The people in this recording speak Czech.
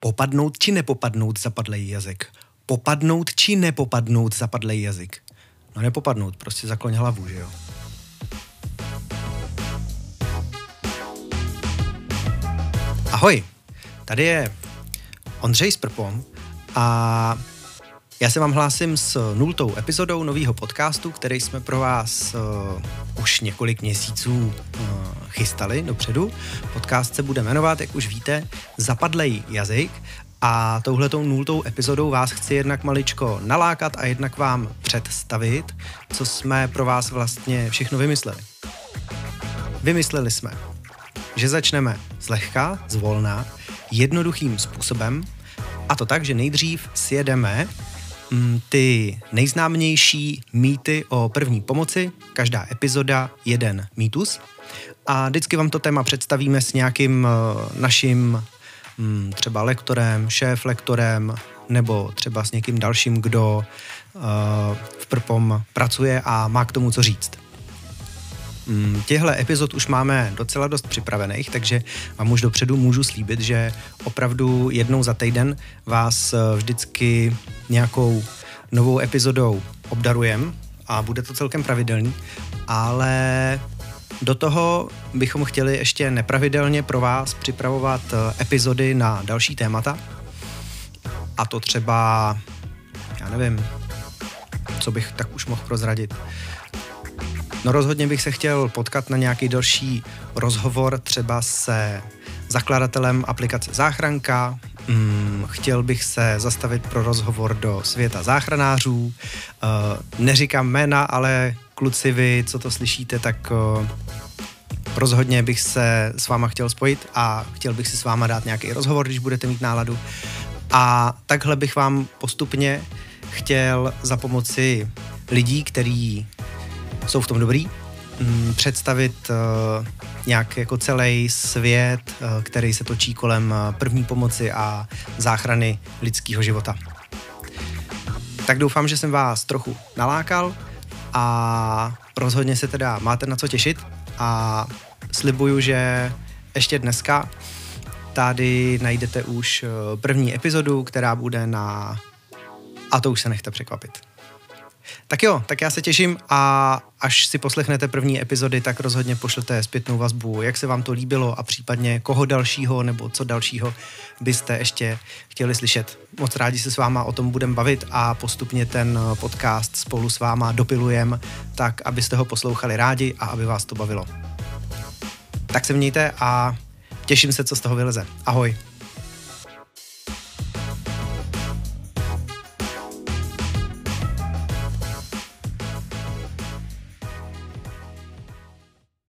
Popadnout či nepopadnout zapadlej jazyk? Popadnout či nepopadnout zapadlej jazyk? No nepopadnout, prostě zakloň hlavu, že jo? Ahoj, tady je Ondřej Sprpom a já se vám hlásím s nultou epizodou nového podcastu, který jsme pro vás uh, už několik měsíců uh, chystali dopředu. Podcast se bude jmenovat, jak už víte, Zapadlej jazyk a touhletou nultou epizodou vás chci jednak maličko nalákat a jednak vám představit, co jsme pro vás vlastně všechno vymysleli. Vymysleli jsme, že začneme zlehka, zvolna, jednoduchým způsobem, a to tak, že nejdřív sjedeme ty nejznámější mýty o první pomoci, každá epizoda jeden mýtus. A vždycky vám to téma představíme s nějakým uh, naším um, třeba lektorem, šéf lektorem, nebo třeba s někým dalším, kdo uh, v Prpom pracuje a má k tomu co říct. Mm, těhle epizod už máme docela dost připravených, takže vám už dopředu můžu slíbit, že opravdu jednou za týden vás eh, vždycky nějakou novou epizodou obdarujem a bude to celkem pravidelný, ale do toho bychom chtěli ještě nepravidelně pro vás připravovat eh, epizody na další témata. A to třeba, já nevím, co bych tak už mohl prozradit. No rozhodně bych se chtěl potkat na nějaký další rozhovor třeba se zakladatelem aplikace Záchranka. Hmm, chtěl bych se zastavit pro rozhovor do světa záchranářů. Uh, neříkám jména, ale kluci vy, co to slyšíte, tak uh, rozhodně bych se s váma chtěl spojit a chtěl bych si s váma dát nějaký rozhovor, když budete mít náladu. A takhle bych vám postupně chtěl za pomoci lidí, který jsou v tom dobrý, mm, představit uh, nějak jako celý svět, uh, který se točí kolem uh, první pomoci a záchrany lidského života. Tak doufám, že jsem vás trochu nalákal a rozhodně se teda máte na co těšit a slibuju, že ještě dneska tady najdete už první epizodu, která bude na... A to už se nechte překvapit. Tak jo, tak já se těším a až si poslechnete první epizody, tak rozhodně pošlete zpětnou vazbu, jak se vám to líbilo a případně koho dalšího nebo co dalšího byste ještě chtěli slyšet. Moc rádi se s váma o tom budeme bavit a postupně ten podcast spolu s váma dopilujem, tak abyste ho poslouchali rádi a aby vás to bavilo. Tak se mějte a těším se, co z toho vyleze. Ahoj.